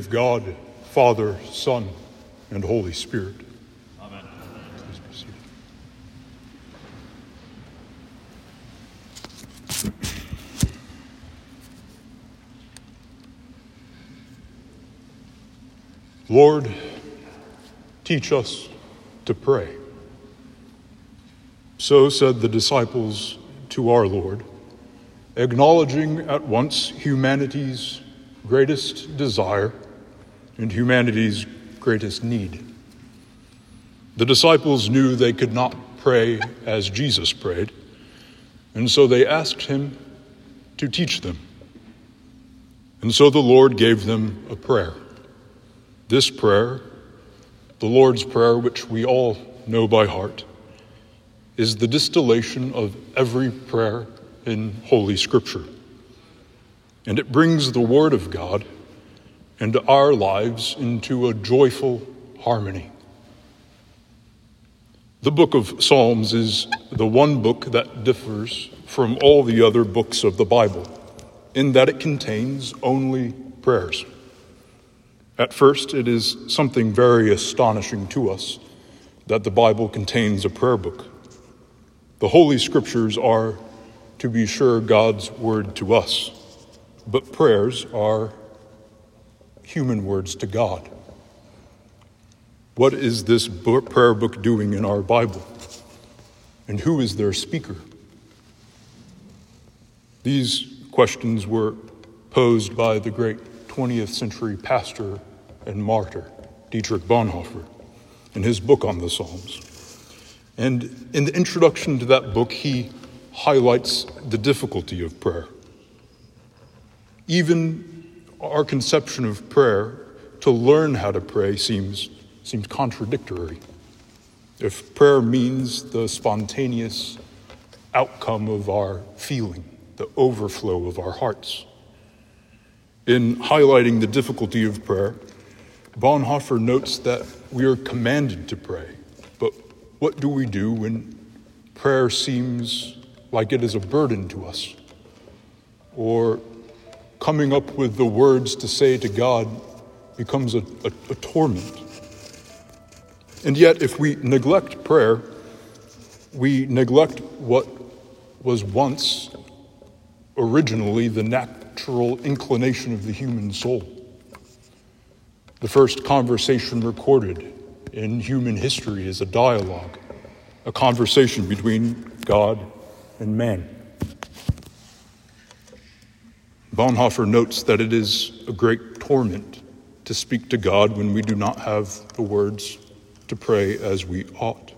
of God, Father, Son, and Holy Spirit. Amen. Please. Lord, teach us to pray. So said the disciples to our Lord, acknowledging at once humanity's greatest desire and humanity's greatest need. The disciples knew they could not pray as Jesus prayed, and so they asked him to teach them. And so the Lord gave them a prayer. This prayer, the Lord's Prayer, which we all know by heart, is the distillation of every prayer in Holy Scripture. And it brings the Word of God and our lives into a joyful harmony. The book of Psalms is the one book that differs from all the other books of the Bible in that it contains only prayers. At first, it is something very astonishing to us that the Bible contains a prayer book. The Holy Scriptures are, to be sure, God's word to us, but prayers are human words to God. What is this prayer book doing in our Bible? And who is their speaker? These questions were posed by the great 20th century pastor and martyr, Dietrich Bonhoeffer, in his book on the Psalms. And in the introduction to that book, he highlights the difficulty of prayer. Even our conception of prayer, to learn how to pray, seems, seems contradictory. If prayer means the spontaneous outcome of our feeling, the overflow of our hearts. In highlighting the difficulty of prayer, Bonhoeffer notes that we are commanded to pray, but what do we do when prayer seems like it is a burden to us? Or coming up with the words to say to God becomes a, a, a torment. And yet, if we neglect prayer, we neglect what was once originally the natural inclination of the human soul. The first conversation recorded in human history is a dialogue, a conversation between God and man. Bonhoeffer notes that it is a great torment to speak to God when we do not have the words to pray as we ought.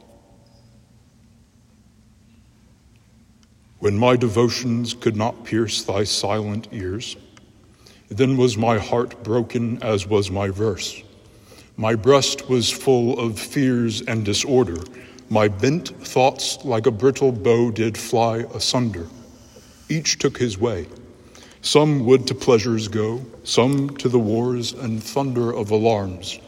When my devotions could not pierce thy silent ears, then was my heart broken as was my verse. My breast was full of fears and disorder. My bent thoughts like a brittle bow did fly asunder. Each took his way. Some would to pleasures go, some to the wars and thunder of alarms.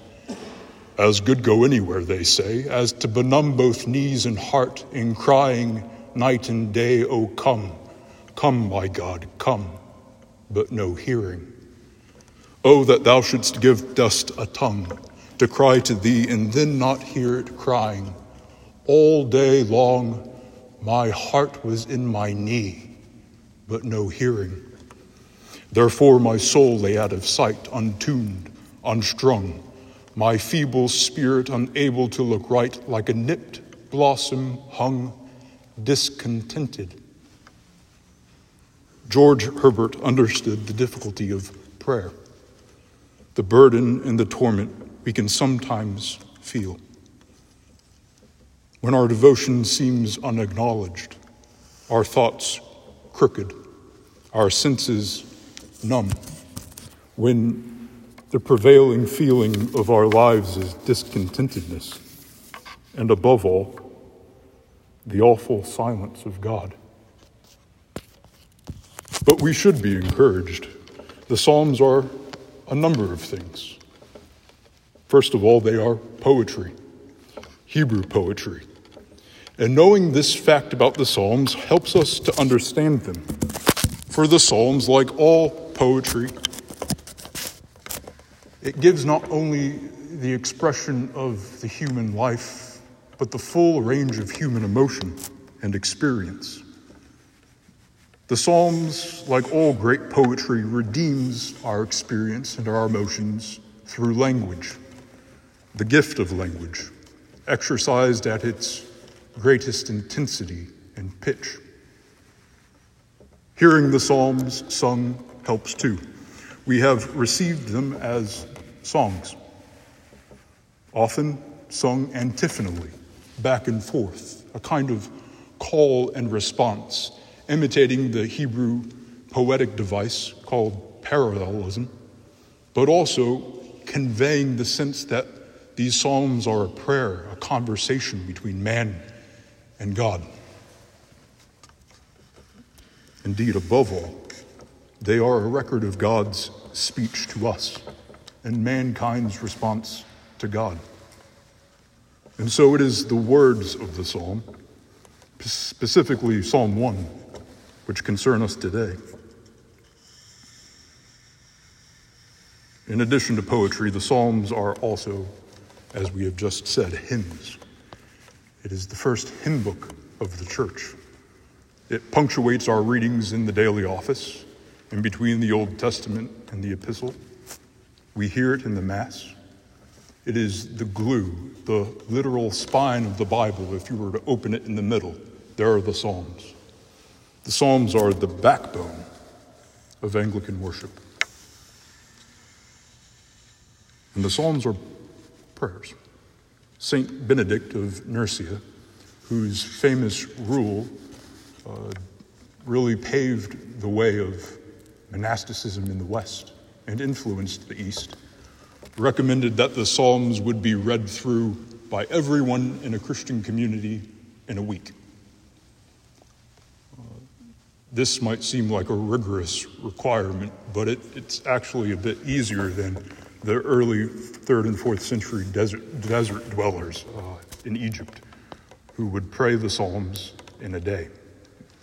As good go anywhere, they say, as to benumb both knees and heart in crying, night and day, O come, come, my God, come, but no hearing. Oh, that thou shouldst give dust a tongue to cry to thee and then not hear it crying. All day long my heart was in my knee, but no hearing. Therefore my soul lay out of sight, untuned, unstrung, my feeble spirit unable to look right, like a nipped blossom hung discontented. George Herbert understood the difficulty of prayer, the burden and the torment we can sometimes feel. When our devotion seems unacknowledged, our thoughts crooked, our senses numb, when the prevailing feeling of our lives is discontentedness, and above all, the awful silence of God. But we should be encouraged. The Psalms are a number of things. First of all, they are poetry, Hebrew poetry. And knowing this fact about the Psalms helps us to understand them. For the Psalms, like all poetry, It gives not only the expression of the human life, but the full range of human emotion and experience. The Psalms, like all great poetry, redeems our experience and our emotions through language, the gift of language, exercised at its greatest intensity and pitch. Hearing the Psalms sung helps too. We have received them as songs, often sung antiphonally, back and forth, a kind of call and response, imitating the Hebrew poetic device called parallelism, but also conveying the sense that these psalms are a prayer, a conversation between man and God. Indeed, above all, they are a record of God's speech to us and mankind's response to God. And so it is the words of the psalm, specifically Psalm 1, which concern us today. In addition to poetry, the Psalms are also, as we have just said, hymns. It is the first hymn book of the church. It punctuates our readings in the daily office, in between the Old Testament and the Epistle. We hear it in the Mass. It is the glue, the literal spine of the Bible. If you were to open it in the middle, there are the Psalms. The Psalms are the backbone of Anglican worship. And the Psalms are prayers. Saint Benedict of Nursia, whose famous rule uh, really paved the way of monasticism in the West and influenced the East, recommended that the Psalms would be read through by everyone in a Christian community in a week. Uh, this might seem like a rigorous requirement, but it, it's actually a bit easier than the early third and fourth century desert, desert dwellers uh, in Egypt who would pray the Psalms in a day.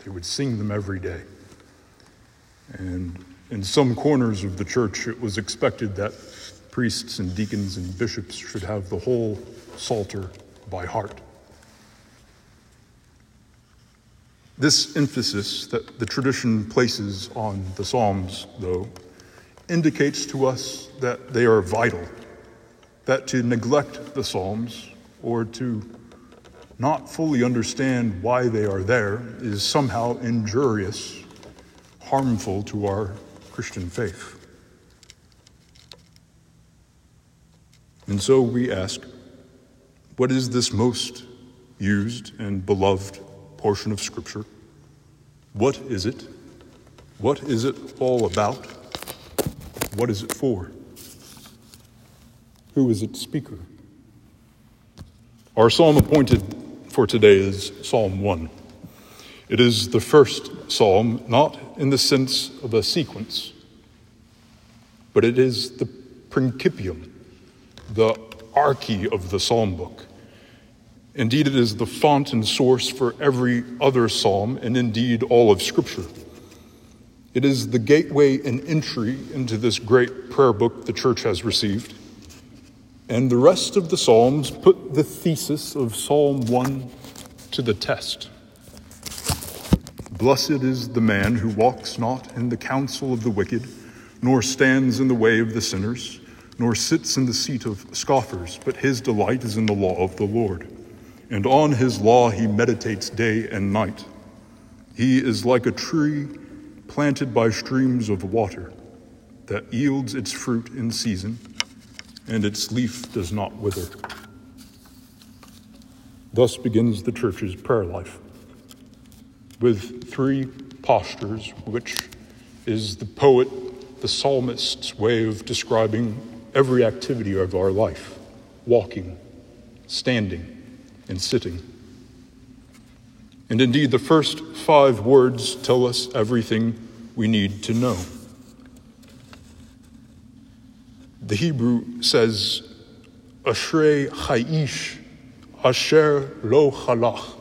They would sing them every day. And in some corners of the church, it was expected that priests and deacons and bishops should have the whole Psalter by heart. This emphasis that the tradition places on the Psalms, though, indicates to us that they are vital, that to neglect the Psalms or to not fully understand why they are there is somehow injurious, harmful to our Christian faith. And so we ask what is this most used and beloved portion of Scripture? What is it? What is it all about? What is it for? Who is its speaker? Our psalm appointed for today is Psalm 1. It is the first psalm, not in the sense of a sequence, but it is the principium, the arche of the psalm book. Indeed, it is the font and source for every other psalm, and indeed all of Scripture. It is the gateway and entry into this great prayer book the church has received. And the rest of the Psalms put the thesis of Psalm 1 to the test. Blessed is the man who walks not in the counsel of the wicked, nor stands in the way of the sinners, nor sits in the seat of scoffers, but his delight is in the law of the Lord. And on his law he meditates day and night. He is like a tree planted by streams of water that yields its fruit in season and its leaf does not wither. Thus begins the church's prayer life with three postures, which is the poet, the psalmist's way of describing every activity of our life walking, standing, and sitting. And indeed, the first five words tell us everything we need to know. The Hebrew says, Ashrei Ha'ish, Asher Lo Halach.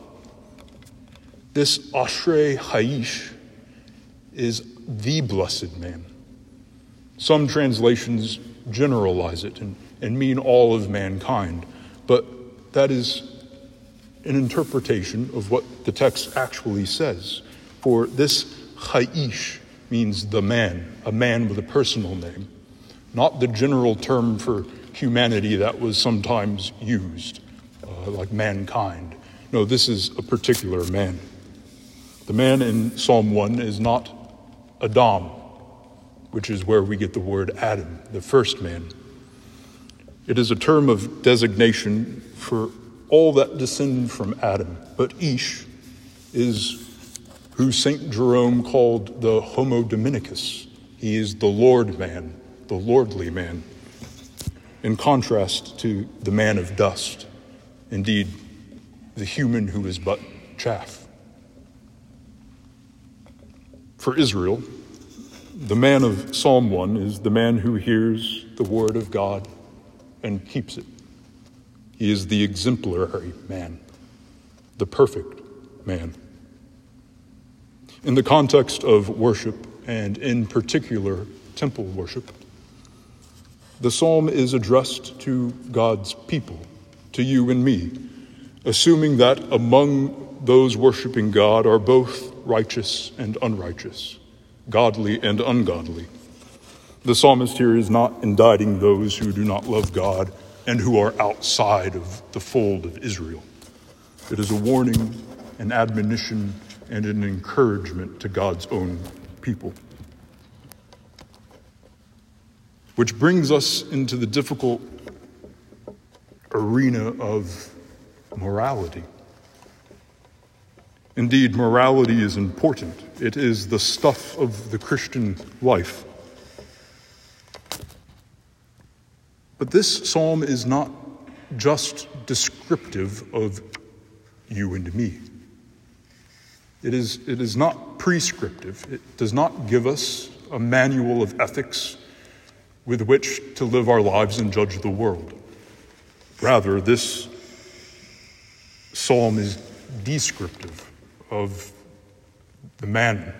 This Ashrei Ha'ish is the blessed man. Some translations generalize it and, and mean all of mankind, but that is an interpretation of what the text actually says. For this Haish means the man, a man with a personal name, not the general term for humanity that was sometimes used, uh, like mankind. No, this is a particular man. The man in Psalm 1 is not Adam, which is where we get the word Adam, the first man. It is a term of designation for all that descend from Adam, but Ish is who St. Jerome called the Homo Dominicus. He is the Lord man, the lordly man, in contrast to the man of dust, indeed, the human who is but chaff. For Israel, the man of Psalm 1 is the man who hears the word of God and keeps it. He is the exemplary man, the perfect man. In the context of worship, and in particular temple worship, the psalm is addressed to God's people, to you and me, assuming that among those worshiping God are both righteous and unrighteous, godly and ungodly. The psalmist here is not indicting those who do not love God and who are outside of the fold of Israel. It is a warning, an admonition, and an encouragement to God's own people. Which brings us into the difficult arena of morality. Indeed, morality is important. It is the stuff of the Christian life. But this psalm is not just descriptive of you and me. It is, it is not prescriptive. It does not give us a manual of ethics with which to live our lives and judge the world. Rather, this psalm is descriptive of the man,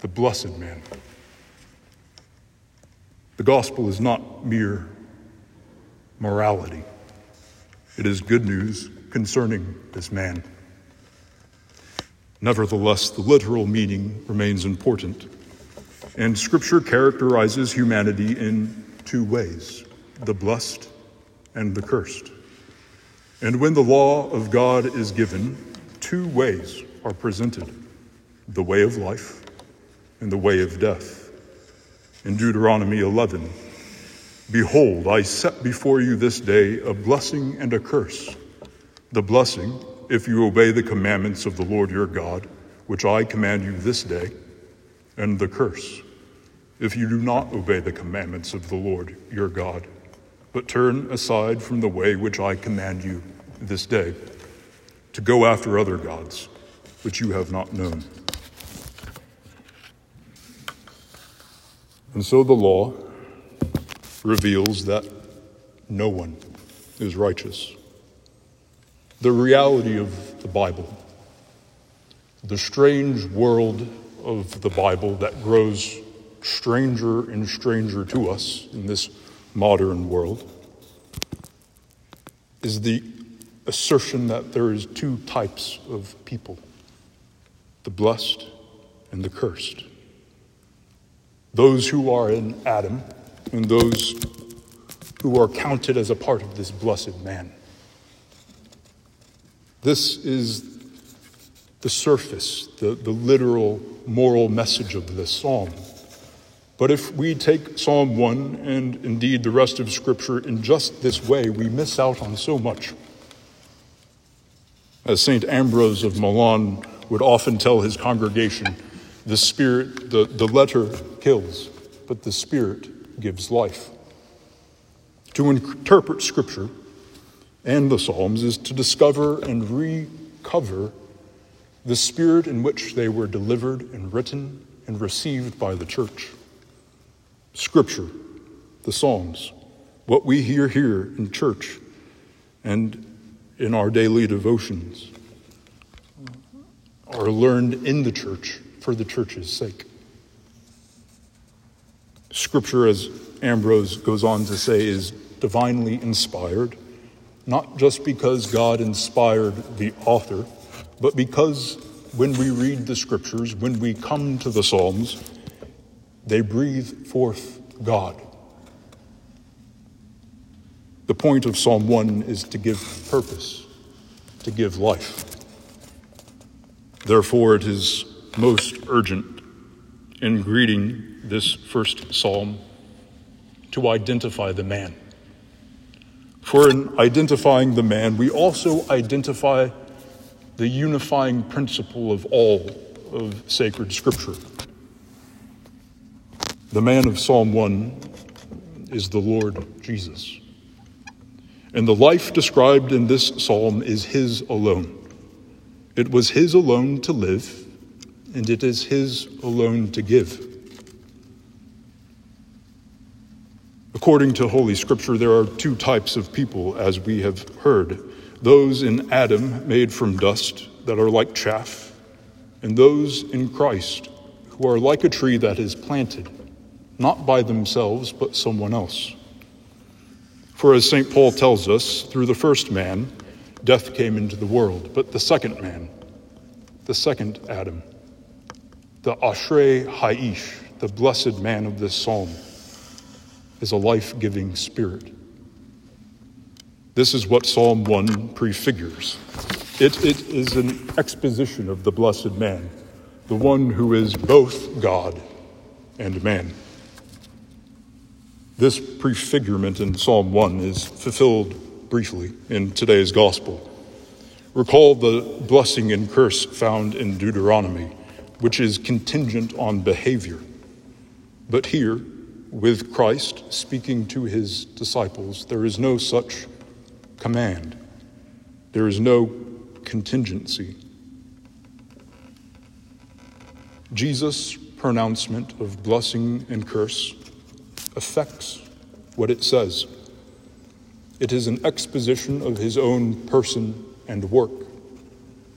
the blessed man. The gospel is not mere morality. It is good news concerning this man. Nevertheless, the literal meaning remains important, and Scripture characterizes humanity in two ways the blessed and the cursed. And when the law of God is given, two ways are presented the way of life and the way of death. In Deuteronomy 11, Behold, I set before you this day a blessing and a curse. The blessing, if you obey the commandments of the Lord your God, which I command you this day, and the curse, if you do not obey the commandments of the Lord your God, but turn aside from the way which I command you this day, to go after other gods, which you have not known. And so the law reveals that no one is righteous. The reality of the Bible, the strange world of the Bible that grows stranger and stranger to us in this modern world, is the assertion that there is two types of people the blessed and the cursed. Those who are in Adam and those who are counted as a part of this blessed man. This is the surface, the, the literal moral message of this psalm. But if we take Psalm 1 and indeed the rest of Scripture in just this way, we miss out on so much. As St. Ambrose of Milan would often tell his congregation, the Spirit, the, the letter kills, but the Spirit gives life. To interpret Scripture and the Psalms is to discover and recover the spirit in which they were delivered and written and received by the church. Scripture, the Psalms, what we hear here in church and in our daily devotions are learned in the church for the church's sake. Scripture, as Ambrose goes on to say, is divinely inspired, not just because God inspired the author, but because when we read the Scriptures, when we come to the Psalms, they breathe forth God. The point of Psalm 1 is to give purpose, to give life. Therefore, it is most urgent in greeting this first psalm to identify the man. For in identifying the man, we also identify the unifying principle of all of sacred scripture. The man of Psalm 1 is the Lord Jesus. And the life described in this psalm is his alone. It was his alone to live, and it is his alone to give. According to Holy Scripture, there are two types of people, as we have heard those in Adam, made from dust, that are like chaff, and those in Christ, who are like a tree that is planted, not by themselves, but someone else. For as St. Paul tells us, through the first man, death came into the world, but the second man, the second Adam, the Ashrei Haish, the blessed man of this psalm, is a life giving spirit. This is what Psalm 1 prefigures. It, it is an exposition of the blessed man, the one who is both God and man. This prefigurement in Psalm 1 is fulfilled briefly in today's gospel. Recall the blessing and curse found in Deuteronomy, which is contingent on behavior. But here, with Christ speaking to his disciples, there is no such command, there is no contingency. Jesus' pronouncement of blessing and curse affects what it says. It is an exposition of his own person and work.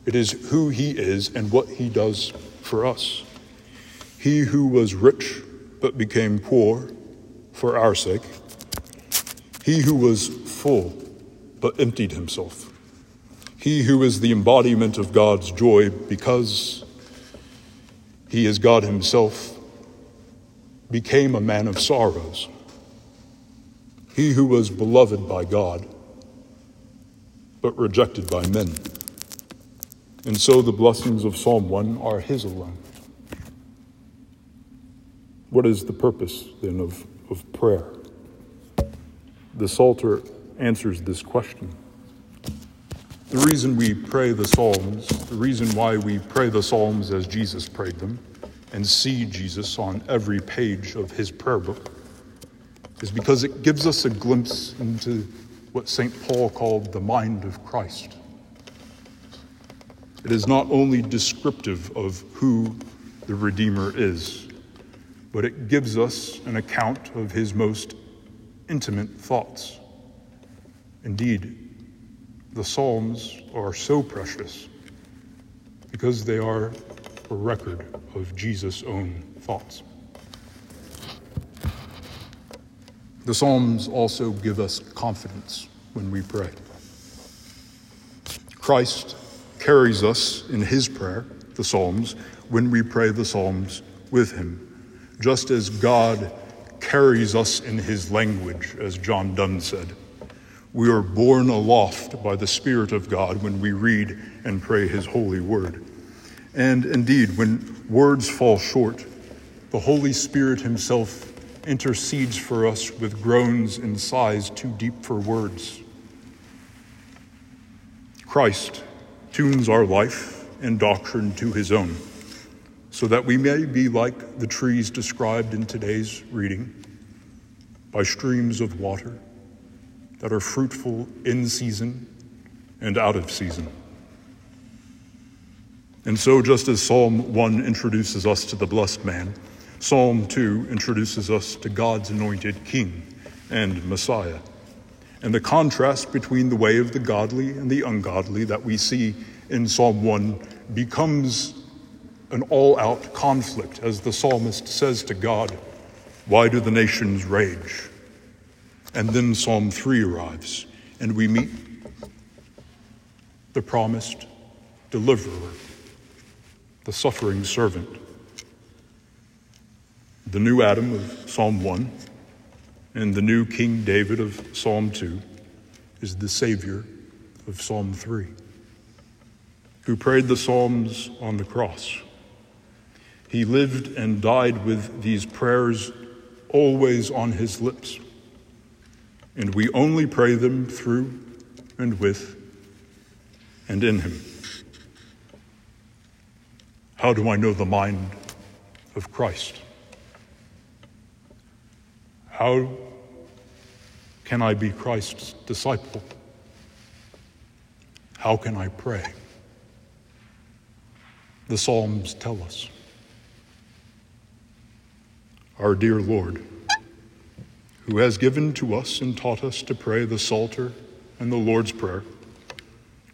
It is who he is and what he does for us. He who was rich but became poor for our sake. He who was full but emptied himself. He who is the embodiment of God's joy because he is God himself became a man of sorrows. He who was beloved by God but rejected by men. And so the blessings of Psalm 1 are his alone. What is the purpose then of, of prayer? The Psalter answers this question. The reason we pray the Psalms, the reason why we pray the Psalms as Jesus prayed them, and see Jesus on every page of his prayer book, is because it gives us a glimpse into what St. Paul called the mind of Christ. It is not only descriptive of who the Redeemer is, but it gives us an account of his most intimate thoughts. Indeed, the Psalms are so precious because they are a record of Jesus' own thoughts. The Psalms also give us confidence when we pray. Christ carries us in his prayer, the Psalms, when we pray the Psalms with him just as God carries us in his language, as John Donne said. We are borne aloft by the Spirit of God when we read and pray his holy word. And indeed, when words fall short, the Holy Spirit himself intercedes for us with groans and sighs too deep for words. Christ tunes our life and doctrine to his own so that we may be like the trees described in today's reading by streams of water that are fruitful in season and out of season. And so, just as Psalm 1 introduces us to the blessed man, Psalm 2 introduces us to God's anointed king and Messiah. And the contrast between the way of the godly and the ungodly that we see in Psalm 1 becomes an all out conflict, as the psalmist says to God, Why do the nations rage? And then Psalm 3 arrives, and we meet the promised deliverer, the suffering servant. The new Adam of Psalm 1 and the new King David of Psalm 2 is the Savior of Psalm 3, who prayed the Psalms on the cross. He lived and died with these prayers always on his lips, and we only pray them through and with and in him. How do I know the mind of Christ? How can I be Christ's disciple? How can I pray? The Psalms tell us. Our dear Lord, who has given to us and taught us to pray the Psalter and the Lord's Prayer,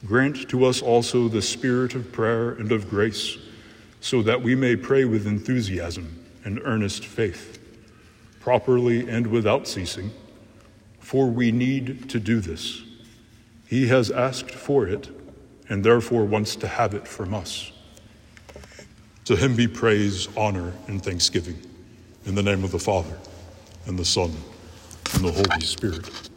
grant to us also the spirit of prayer and of grace, so that we may pray with enthusiasm and earnest faith, properly and without ceasing, for we need to do this. He has asked for it and therefore wants to have it from us. To him be praise, honor, and thanksgiving in the name of the Father, and the Son, and the Holy Spirit.